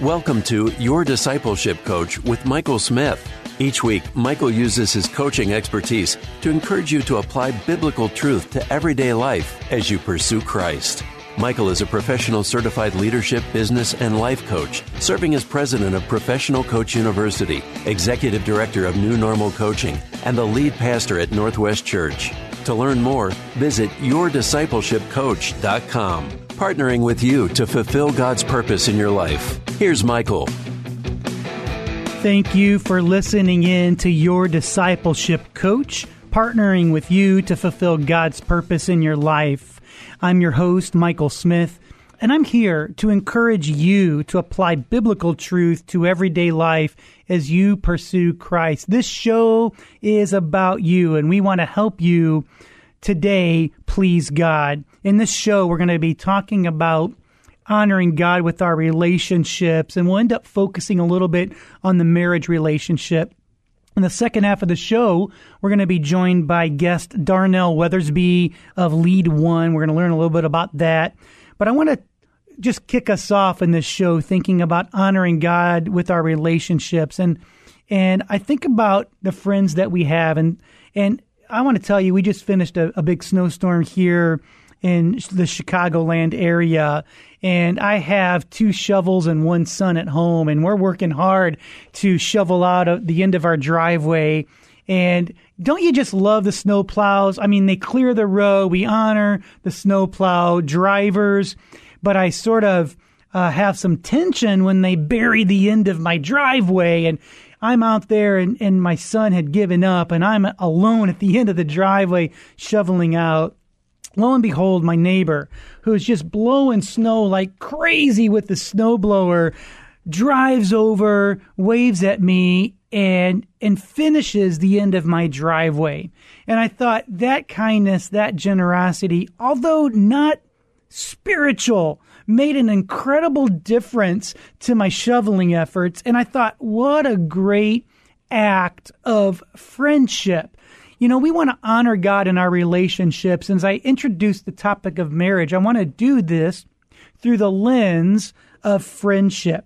Welcome to Your Discipleship Coach with Michael Smith. Each week, Michael uses his coaching expertise to encourage you to apply biblical truth to everyday life as you pursue Christ. Michael is a professional certified leadership, business, and life coach, serving as president of Professional Coach University, executive director of New Normal Coaching, and the lead pastor at Northwest Church. To learn more, visit yourdiscipleshipcoach.com, partnering with you to fulfill God's purpose in your life. Here's Michael. Thank you for listening in to Your Discipleship Coach, partnering with you to fulfill God's purpose in your life. I'm your host, Michael Smith, and I'm here to encourage you to apply biblical truth to everyday life as you pursue Christ. This show is about you, and we want to help you today please God. In this show, we're going to be talking about honoring God with our relationships, and we'll end up focusing a little bit on the marriage relationship. In the second half of the show, we're going to be joined by guest Darnell Weathersby of Lead One. We're going to learn a little bit about that. But I want to just kick us off in this show thinking about honoring God with our relationships. And and I think about the friends that we have and and I want to tell you, we just finished a, a big snowstorm here in the Chicagoland area. And I have two shovels and one son at home, and we're working hard to shovel out the end of our driveway. And don't you just love the snow plows? I mean, they clear the road. We honor the snow plow drivers, but I sort of uh, have some tension when they bury the end of my driveway. And I'm out there and, and my son had given up and I'm alone at the end of the driveway shoveling out. Lo and behold, my neighbor, who's just blowing snow like crazy with the snowblower, drives over, waves at me, and and finishes the end of my driveway. And I thought that kindness, that generosity, although not spiritual, made an incredible difference to my shoveling efforts. And I thought, what a great act of friendship. You know, we want to honor God in our relationships. And as I introduce the topic of marriage, I want to do this through the lens of friendship.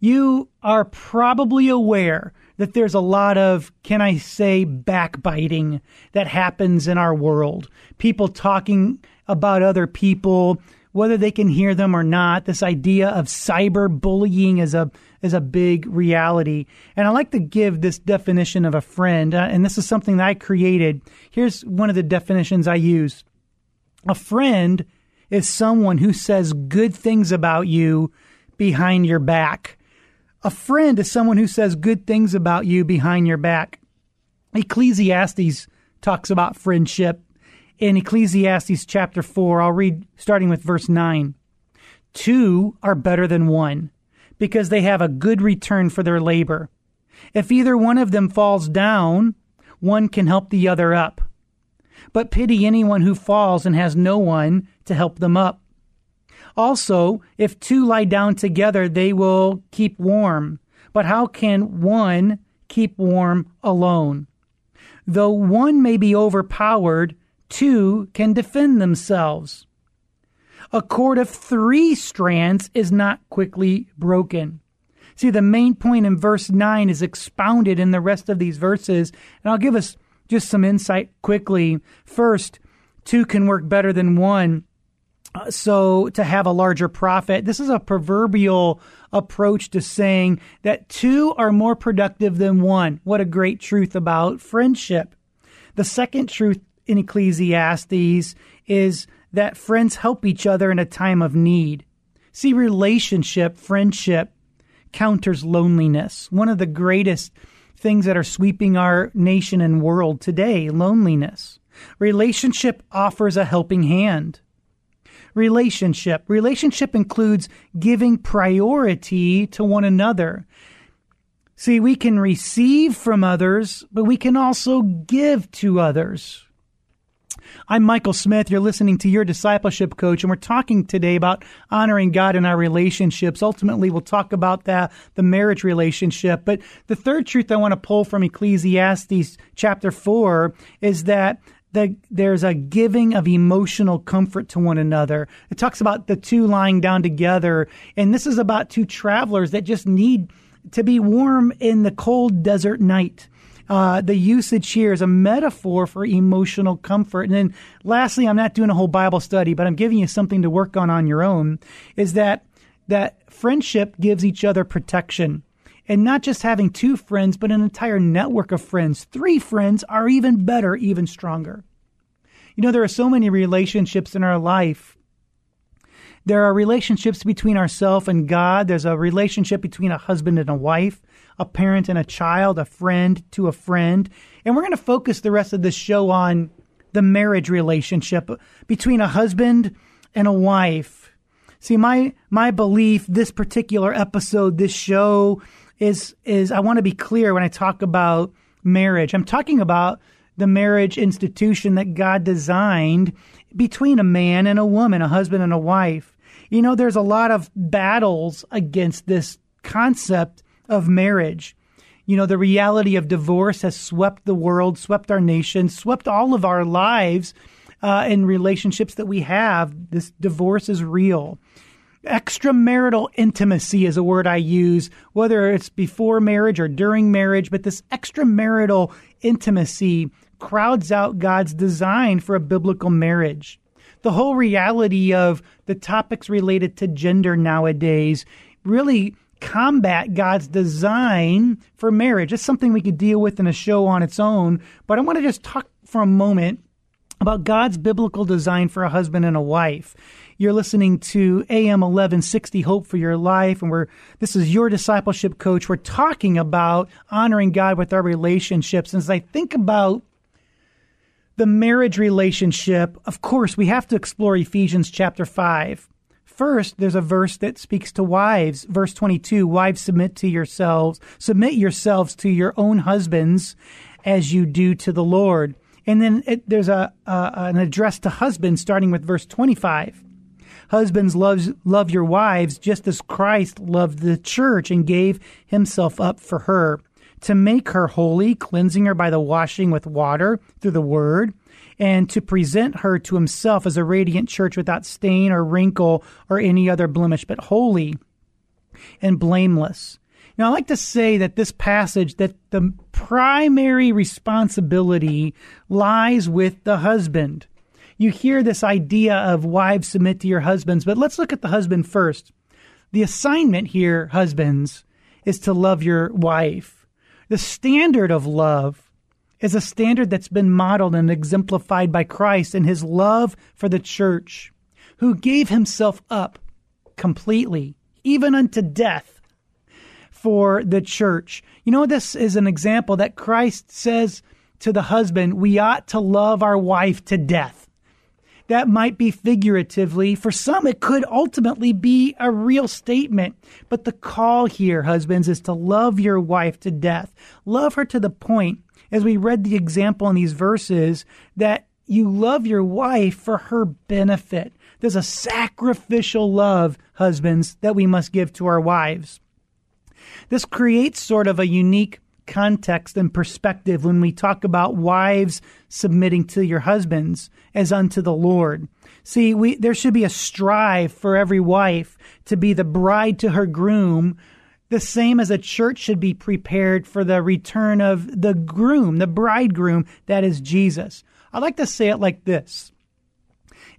You are probably aware that there's a lot of, can I say, backbiting that happens in our world. People talking about other people, whether they can hear them or not. This idea of cyber bullying is a is a big reality. And I like to give this definition of a friend, uh, and this is something that I created. Here's one of the definitions I use. A friend is someone who says good things about you behind your back. A friend is someone who says good things about you behind your back. Ecclesiastes talks about friendship in Ecclesiastes chapter 4. I'll read starting with verse 9. Two are better than one because they have a good return for their labor. If either one of them falls down, one can help the other up. But pity anyone who falls and has no one to help them up. Also, if two lie down together, they will keep warm. But how can one keep warm alone? Though one may be overpowered, two can defend themselves. A cord of three strands is not quickly broken. See, the main point in verse 9 is expounded in the rest of these verses, and I'll give us just some insight quickly. First, two can work better than one. Uh, so, to have a larger profit, this is a proverbial approach to saying that two are more productive than one. What a great truth about friendship. The second truth in Ecclesiastes is that friends help each other in a time of need. See, relationship, friendship counters loneliness. One of the greatest things that are sweeping our nation and world today loneliness. Relationship offers a helping hand. Relationship. Relationship includes giving priority to one another. See, we can receive from others, but we can also give to others. I'm Michael Smith. You're listening to Your Discipleship Coach, and we're talking today about honoring God in our relationships. Ultimately, we'll talk about that, the marriage relationship. But the third truth I want to pull from Ecclesiastes chapter 4 is that the, there's a giving of emotional comfort to one another. It talks about the two lying down together. And this is about two travelers that just need to be warm in the cold desert night. Uh, the usage here is a metaphor for emotional comfort. And then lastly, I'm not doing a whole Bible study, but I'm giving you something to work on on your own is that, that friendship gives each other protection and not just having two friends, but an entire network of friends. Three friends are even better, even stronger. You know, there are so many relationships in our life. There are relationships between ourselves and God. There's a relationship between a husband and a wife, a parent and a child, a friend to a friend. And we're going to focus the rest of this show on the marriage relationship between a husband and a wife. See, my, my belief, this particular episode, this show, is is I want to be clear when I talk about marriage. I'm talking about the marriage institution that God designed between a man and a woman, a husband and a wife. You know, there's a lot of battles against this concept of marriage. You know, the reality of divorce has swept the world, swept our nation, swept all of our lives uh, and relationships that we have. This divorce is real extramarital intimacy is a word I use, whether it's before marriage or during marriage, but this extramarital intimacy crowds out God's design for a biblical marriage. The whole reality of the topics related to gender nowadays really combat God's design for marriage. It's something we could deal with in a show on its own, but I want to just talk for a moment about God's biblical design for a husband and a wife. You're listening to AM 1160 Hope for Your Life and we're this is your discipleship coach. We're talking about honoring God with our relationships. And as I think about the marriage relationship, of course, we have to explore Ephesians chapter 5. First, there's a verse that speaks to wives. Verse 22, wives submit to yourselves, submit yourselves to your own husbands as you do to the Lord. And then it, there's a, an address to husbands starting with verse 25. Husbands, loves, love your wives just as Christ loved the church and gave himself up for her to make her holy, cleansing her by the washing with water through the word, and to present her to himself as a radiant church without stain or wrinkle or any other blemish, but holy and blameless. Now, I like to say that this passage, that the primary responsibility lies with the husband. You hear this idea of wives submit to your husbands, but let's look at the husband first. The assignment here, husbands, is to love your wife. The standard of love is a standard that's been modeled and exemplified by Christ in his love for the church, who gave himself up completely, even unto death, for the church. You know, this is an example that Christ says to the husband, we ought to love our wife to death. That might be figuratively. For some, it could ultimately be a real statement. But the call here, husbands, is to love your wife to death. Love her to the point, as we read the example in these verses, that you love your wife for her benefit. There's a sacrificial love, husbands, that we must give to our wives. This creates sort of a unique context and perspective when we talk about wives submitting to your husbands as unto the Lord. See, we, there should be a strive for every wife to be the bride to her groom, the same as a church should be prepared for the return of the groom, the bridegroom, that is Jesus. I like to say it like this.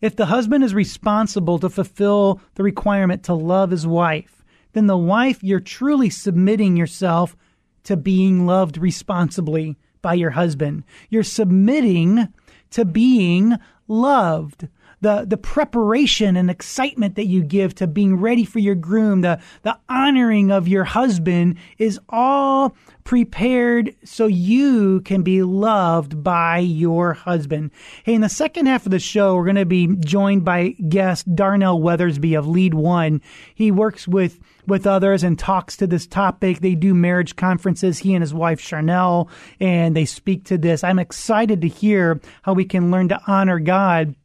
If the husband is responsible to fulfill the requirement to love his wife, then the wife, you're truly submitting yourself to being loved responsibly by your husband. You're submitting to being loved. The, the preparation and excitement that you give to being ready for your groom, the, the honoring of your husband is all prepared so you can be loved by your husband. Hey, in the second half of the show, we're going to be joined by guest Darnell Weathersby of Lead One. He works with with others and talks to this topic. They do marriage conferences, he and his wife Charnel, and they speak to this. I'm excited to hear how we can learn to honor God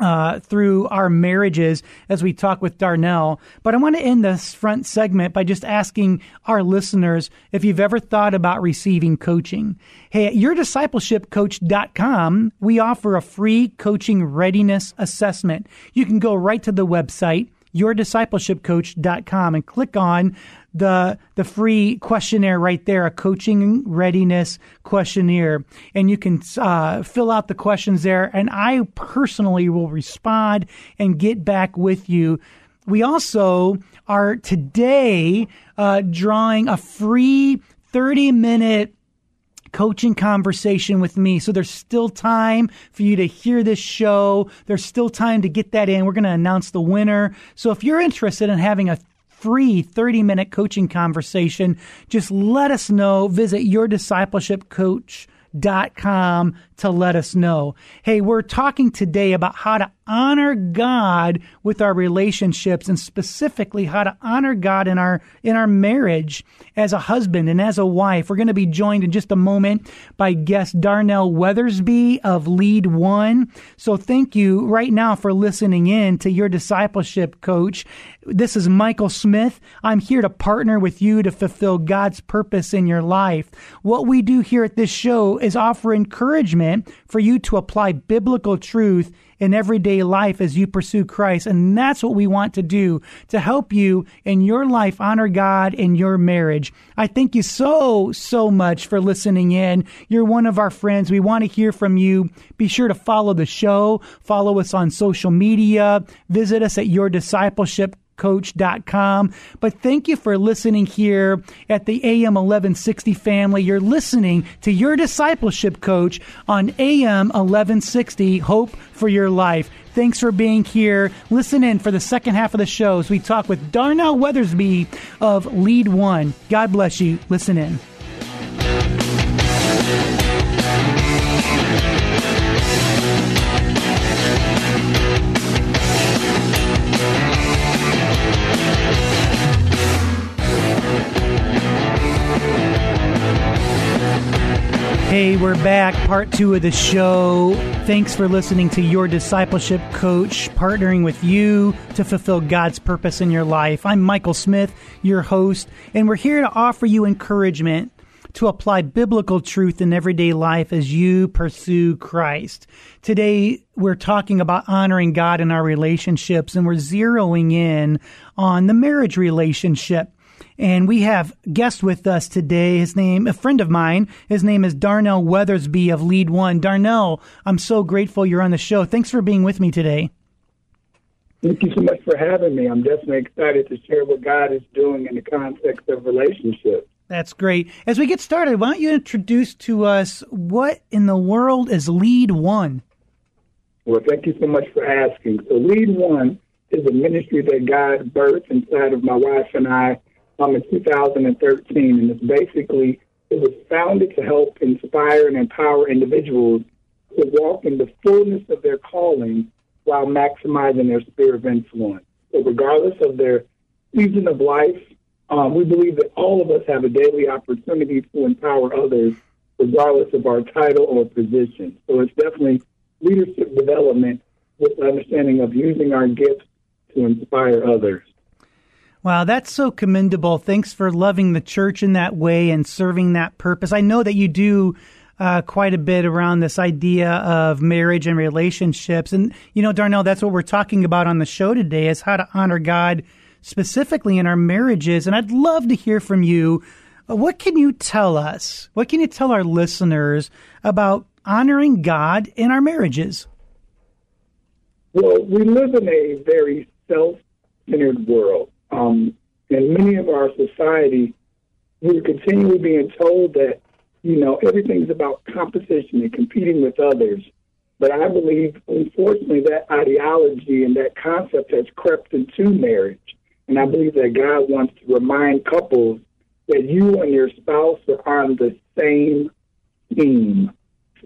uh, through our marriages as we talk with Darnell. But I want to end this front segment by just asking our listeners if you've ever thought about receiving coaching. Hey, at yourdiscipleshipcoach.com, we offer a free coaching readiness assessment. You can go right to the website yourdiscipleshipcoach.com and click on the the free questionnaire right there, a coaching readiness questionnaire, and you can uh, fill out the questions there. And I personally will respond and get back with you. We also are today uh, drawing a free thirty minute coaching conversation with me. So there's still time for you to hear this show. There's still time to get that in. We're going to announce the winner. So if you're interested in having a free 30 minute coaching conversation, just let us know. Visit your discipleship coach dot com to let us know. Hey, we're talking today about how to honor God with our relationships and specifically how to honor God in our in our marriage as a husband and as a wife. We're going to be joined in just a moment by guest Darnell Weathersby of Lead One. So thank you right now for listening in to your discipleship coach. This is Michael Smith. I'm here to partner with you to fulfill God's purpose in your life. What we do here at this show is offer encouragement for you to apply biblical truth in everyday life as you pursue Christ. And that's what we want to do to help you in your life honor God in your marriage. I thank you so, so much for listening in. You're one of our friends. We want to hear from you. Be sure to follow the show, follow us on social media, visit us at your discipleship coach.com. But thank you for listening here at the AM 1160 family. You're listening to your discipleship coach on AM 1160 Hope for Your Life. Thanks for being here. Listen in for the second half of the show as we talk with Darnell Weathersby of Lead One. God bless you. Listen in. Hey, we're back. Part two of the show. Thanks for listening to Your Discipleship Coach, partnering with you to fulfill God's purpose in your life. I'm Michael Smith, your host, and we're here to offer you encouragement to apply biblical truth in everyday life as you pursue Christ. Today, we're talking about honoring God in our relationships, and we're zeroing in on the marriage relationship. And we have guest with us today. His name, a friend of mine. His name is Darnell Weathersby of Lead One. Darnell, I'm so grateful you're on the show. Thanks for being with me today. Thank you so much for having me. I'm definitely excited to share what God is doing in the context of relationships. That's great. As we get started, why don't you introduce to us what in the world is Lead One? Well, thank you so much for asking. So, Lead One is a ministry that God birthed inside of my wife and I um, in 2013, and it's basically it was founded to help inspire and empower individuals to walk in the fullness of their calling while maximizing their sphere of influence. So, regardless of their season of life, um, we believe that all of us have a daily opportunity to empower others, regardless of our title or position. So, it's definitely leadership development with the understanding of using our gifts to inspire others. Wow, that's so commendable. Thanks for loving the church in that way and serving that purpose. I know that you do uh, quite a bit around this idea of marriage and relationships. And, you know, Darnell, that's what we're talking about on the show today is how to honor God specifically in our marriages. And I'd love to hear from you. What can you tell us? What can you tell our listeners about honoring God in our marriages? Well, we live in a very self centered world. Um, in many of our society, we're continually being told that, you know, everything's about competition and competing with others. But I believe, unfortunately, that ideology and that concept has crept into marriage. And I believe that God wants to remind couples that you and your spouse are on the same team,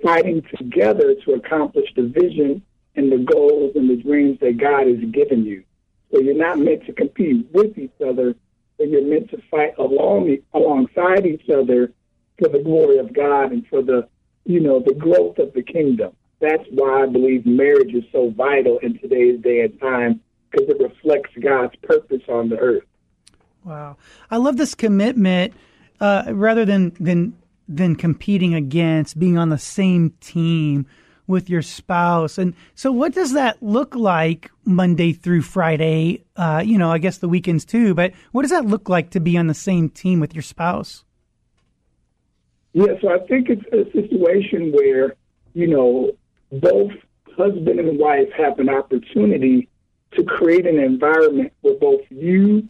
fighting together to accomplish the vision and the goals and the dreams that God has given you. So you're not meant to compete with each other, but you're meant to fight along alongside each other for the glory of God and for the you know the growth of the kingdom. that's why I believe marriage is so vital in today's day and time because it reflects God's purpose on the earth. Wow, I love this commitment. Uh, rather than than than competing against, being on the same team with your spouse. And so, what does that look like Monday through Friday? Uh, you know, I guess the weekends too. But what does that look like to be on the same team with your spouse? Yeah, so I think it's a situation where you know both husband and wife have an opportunity to create an environment where both you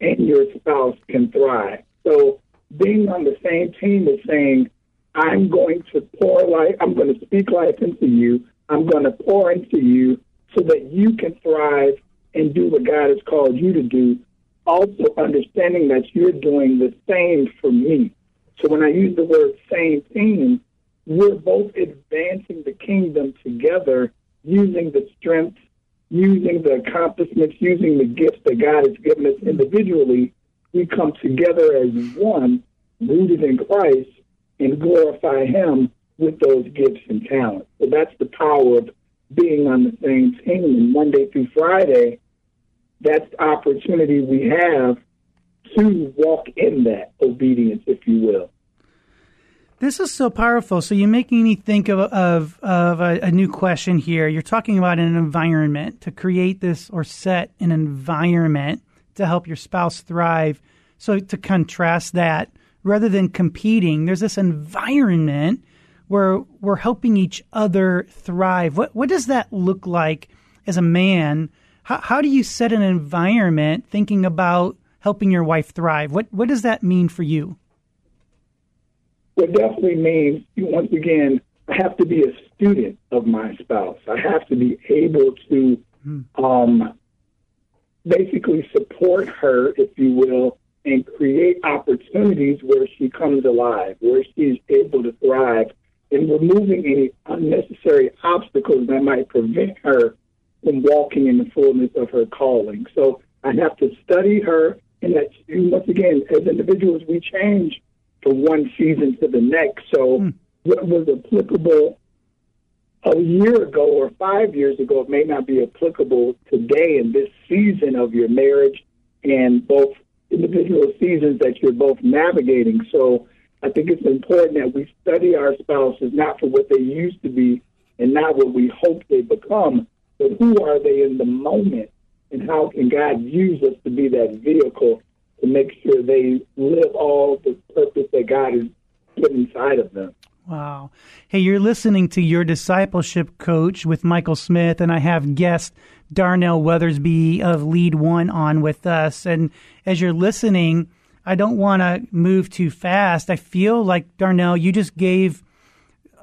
and your spouse can thrive. So being on the same team is saying, I'm going to pour life, I'm going to speak life into you, I'm going to pour into you so that you can thrive and do what God has called you to do. Also, understanding that you're doing the same for me. So, when I use the word same thing, we're both advancing the kingdom together using the strengths, using the accomplishments, using the gifts that God has given us individually we come together as one, rooted in Christ, and glorify Him with those gifts and talents. So that's the power of being on the same team. And Monday through Friday, that's the opportunity we have to walk in that obedience, if you will. This is so powerful. So you're making me think of of, of a, a, new question here. You're talking about an environment to create this or set an environment to help your spouse thrive. So to contrast that, rather than competing, there's this environment where we're helping each other thrive. What what does that look like as a man? How, how do you set an environment thinking about helping your wife thrive? What what does that mean for you? It definitely means you once again, I have to be a student of my spouse. I have to be able to hmm. um, basically support her, if you will, and create opportunities where she comes alive, where she's able to thrive, and removing any unnecessary obstacles that might prevent her from walking in the fullness of her calling. So I have to study her, and that once again, as individuals, we change from one season to the next. So mm. what was applicable a year ago or five years ago, it may not be applicable today in this season of your marriage and both individual seasons that you're both navigating. So I think it's important that we study our spouses not for what they used to be and not what we hope they become, but who are they in the moment and how can God use us to be that vehicle to make sure they live all the purpose that God has put inside of them. Wow. Hey, you're listening to Your Discipleship Coach with Michael Smith, and I have guest Darnell Weathersby of Lead One on with us. And as you're listening, I don't want to move too fast. I feel like, Darnell, you just gave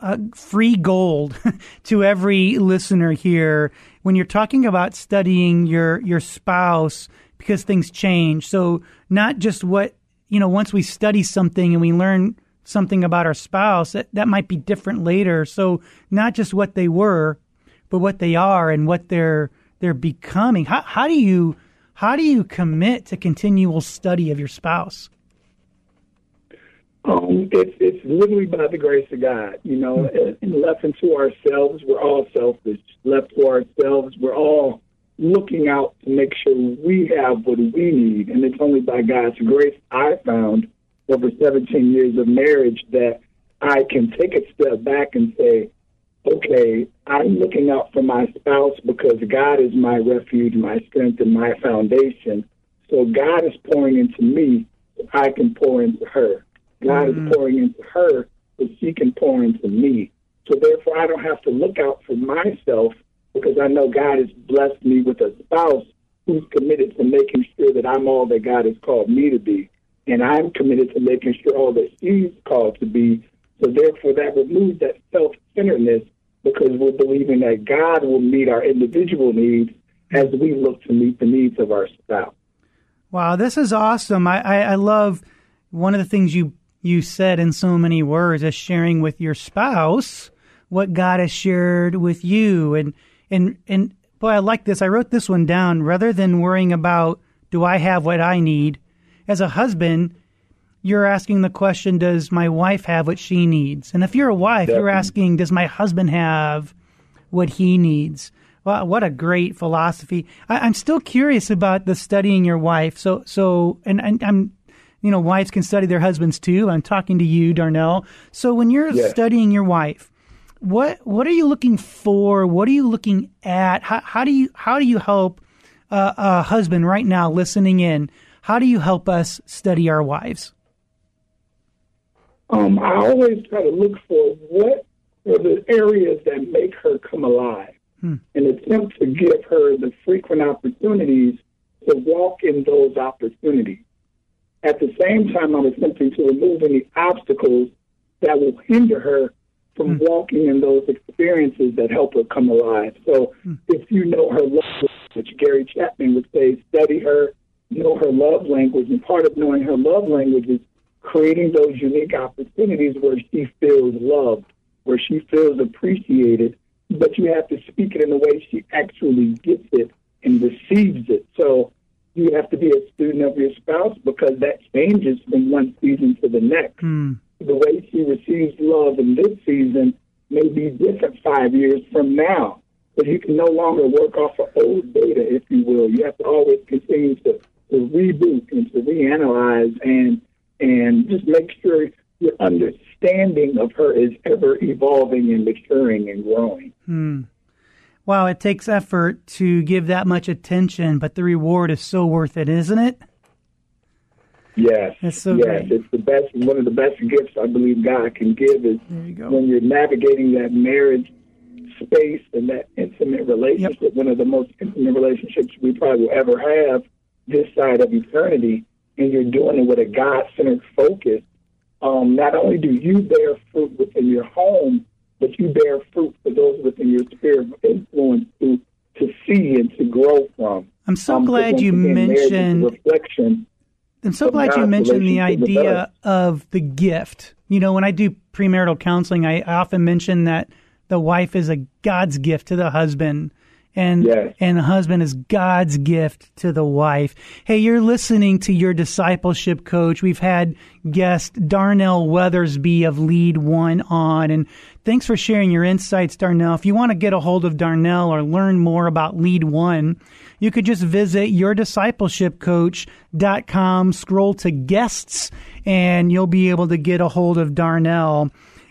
uh, free gold to every listener here when you're talking about studying your, your spouse because things change. So, not just what, you know, once we study something and we learn something about our spouse, that, that might be different later. So not just what they were, but what they are and what they're they're becoming. How, how do you how do you commit to continual study of your spouse? Um, it's it's literally by the grace of God, you know. Mm-hmm. And left into ourselves, we're all selfish. Left to ourselves, we're all looking out to make sure we have what we need. And it's only by God's grace I found over 17 years of marriage that I can take a step back and say, okay, I'm looking out for my spouse because God is my refuge, my strength, and my foundation. So God is pouring into me, so I can pour into her. God mm-hmm. is pouring into her, so she can pour into me. So therefore, I don't have to look out for myself because I know God has blessed me with a spouse who's committed to making sure that I'm all that God has called me to be and I'm committed to making sure all that she's called to be. So therefore, that removes that self-centeredness because we're believing that God will meet our individual needs as we look to meet the needs of our spouse. Wow, this is awesome. I, I, I love one of the things you you said in so many words is sharing with your spouse what God has shared with you. And and and boy, I like this. I wrote this one down rather than worrying about do I have what I need as a husband, you're asking the question, does my wife have what she needs? And if you're a wife, Definitely. you're asking, does my husband have what he needs. Wow, what a great philosophy! I, am still curious about the studying your wife. So, so, and, and I'm, you know, wives can study their husbands too. I'm talking to you, Darnell. So, when you're studying your wife, what what are you looking for? What are you looking at? How, how do you how do you help uh, a husband right now listening in? How do you help us study our wives? Um, I always try to look for what are the areas that make her come alive hmm. and attempt to give her the frequent opportunities to walk in those opportunities. At the same time, I'm attempting to remove any obstacles that will hinder her from hmm. walking in those experiences that help her come alive. So hmm. if you know her love language, Gary Chapman would say, study her, know her love language. And part of knowing her love language is creating those unique opportunities where she feels loved, where she feels appreciated, but you have to speak it in a way she actually gets it and receives it. So you have to be a student of your spouse because that changes from one season to the next. Mm. The way she receives love in this season may be different five years from now. But you can no longer work off of old data, if you will. You have to always continue to, to reboot and to reanalyze and and just make sure your understanding of her is ever evolving and maturing and growing. Hmm. Wow, it takes effort to give that much attention, but the reward is so worth it, isn't it? Yes. It's so yes. Great. It's the best one of the best gifts I believe God can give is you when you're navigating that marriage space and that intimate relationship, yep. one of the most intimate relationships we probably will ever have this side of eternity and you're doing it with a God centered focus, um, not only do you bear fruit within your home, but you bear fruit for those within your sphere of influence to to see and to grow from. I'm so um, glad you mentioned reflection. I'm so glad you mentioned the idea of the gift. You know, when I do premarital counseling, I often mention that the wife is a God's gift to the husband and yes. and the husband is God's gift to the wife. Hey, you're listening to your discipleship coach. We've had guest Darnell Weathersby of Lead One on, and thanks for sharing your insights, Darnell. If you want to get a hold of Darnell or learn more about Lead One, you could just visit yourdiscipleshipcoach.com, scroll to guests, and you'll be able to get a hold of Darnell.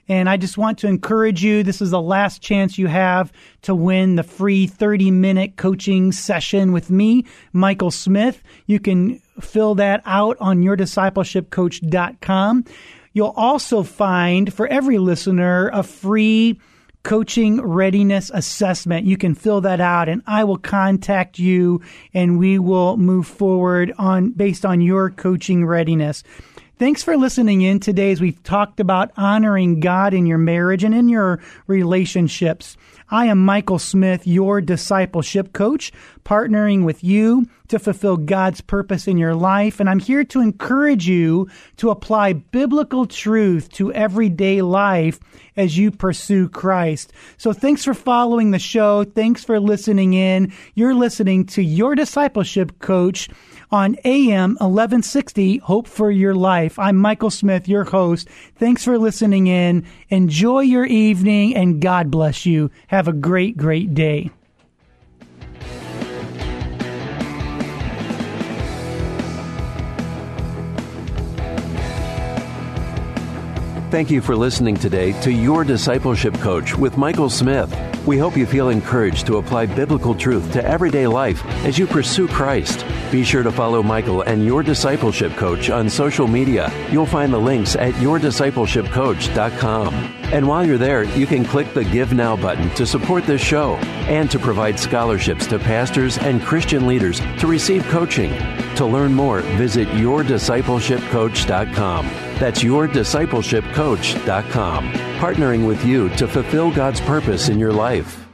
And I just want to encourage you. This is the last chance you have to win the free 30 minute coaching session with me, Michael Smith. You can fill that out on yourdiscipleshipcoach.com. You'll also find for every listener a free coaching readiness assessment. You can fill that out and I will contact you and we will move forward on based on your coaching readiness. Thanks for listening in today as we've talked about honoring God in your marriage and in your relationships. I am Michael Smith, your discipleship coach, partnering with you to fulfill God's purpose in your life. And I'm here to encourage you to apply biblical truth to everyday life as you pursue Christ. So thanks for following the show. Thanks for listening in. You're listening to your discipleship coach on AM 1160 Hope for Your Life. I'm Michael Smith, your host. Thanks for listening in. Enjoy your evening and God bless you. Have a great, great day. Thank you for listening today to Your Discipleship Coach with Michael Smith. We hope you feel encouraged to apply biblical truth to everyday life as you pursue Christ. Be sure to follow Michael and Your Discipleship Coach on social media. You'll find the links at yourdiscipleshipcoach.com. And while you're there, you can click the Give Now button to support this show and to provide scholarships to pastors and Christian leaders to receive coaching. To learn more, visit yourdiscipleshipcoach.com. That's yourdiscipleshipcoach.com, partnering with you to fulfill God's purpose in your life.